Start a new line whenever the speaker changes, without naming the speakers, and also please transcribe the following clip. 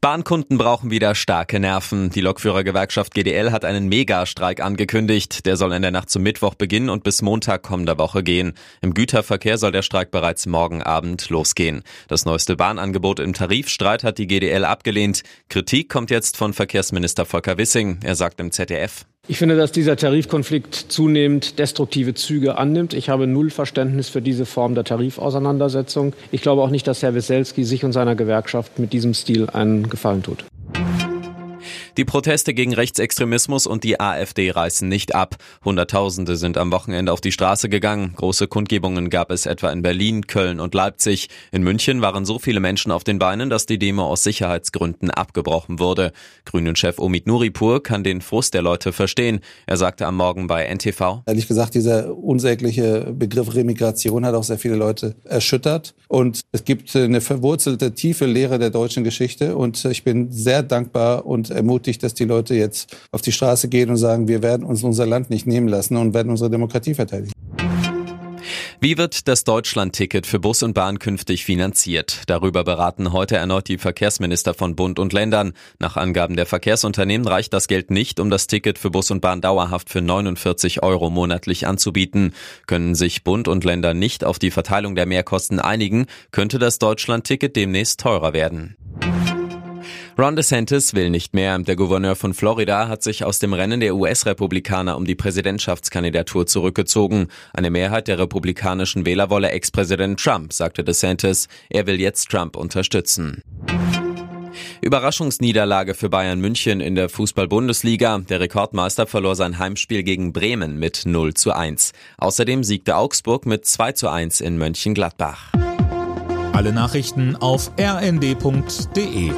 Bahnkunden brauchen wieder starke Nerven. Die Lokführergewerkschaft GDL hat einen Megastreik angekündigt. Der soll in der Nacht zum Mittwoch beginnen und bis Montag kommender Woche gehen. Im Güterverkehr soll der Streik bereits morgen Abend losgehen. Das neueste Bahnangebot im Tarifstreit hat die GDL abgelehnt. Kritik kommt jetzt von Verkehrsminister Volker Wissing. Er sagt im ZDF.
Ich finde, dass dieser Tarifkonflikt zunehmend destruktive Züge annimmt. Ich habe null Verständnis für diese Form der Tarifauseinandersetzung. Ich glaube auch nicht, dass Herr Wieselski sich und seiner Gewerkschaft mit diesem Stil einen Gefallen tut.
Die Proteste gegen Rechtsextremismus und die AfD reißen nicht ab. Hunderttausende sind am Wochenende auf die Straße gegangen. Große Kundgebungen gab es etwa in Berlin, Köln und Leipzig. In München waren so viele Menschen auf den Beinen, dass die Demo aus Sicherheitsgründen abgebrochen wurde. Grünen-Chef Omid Nuripur kann den Frust der Leute verstehen. Er sagte am Morgen bei NTV.
Ehrlich gesagt, dieser unsägliche Begriff Remigration hat auch sehr viele Leute erschüttert. Und es gibt eine verwurzelte, tiefe Lehre der deutschen Geschichte. Und ich bin sehr dankbar und ermutigt, wichtig, dass die Leute jetzt auf die Straße gehen und sagen, wir werden uns unser Land nicht nehmen lassen und werden unsere Demokratie verteidigen.
Wie wird das Deutschland-Ticket für Bus und Bahn künftig finanziert? Darüber beraten heute erneut die Verkehrsminister von Bund und Ländern. Nach Angaben der Verkehrsunternehmen reicht das Geld nicht, um das Ticket für Bus und Bahn dauerhaft für 49 Euro monatlich anzubieten. Können sich Bund und Länder nicht auf die Verteilung der Mehrkosten einigen, könnte das Deutschland-Ticket demnächst teurer werden. Ron DeSantis will nicht mehr. Der Gouverneur von Florida hat sich aus dem Rennen der US-Republikaner um die Präsidentschaftskandidatur zurückgezogen. Eine Mehrheit der republikanischen Wähler wolle Ex-Präsident Trump, sagte DeSantis. Er will jetzt Trump unterstützen. Überraschungsniederlage für Bayern München in der Fußball-Bundesliga. Der Rekordmeister verlor sein Heimspiel gegen Bremen mit 0 zu 1. Außerdem siegte Augsburg mit 2 zu 1 in Mönchengladbach.
Alle Nachrichten auf rnd.de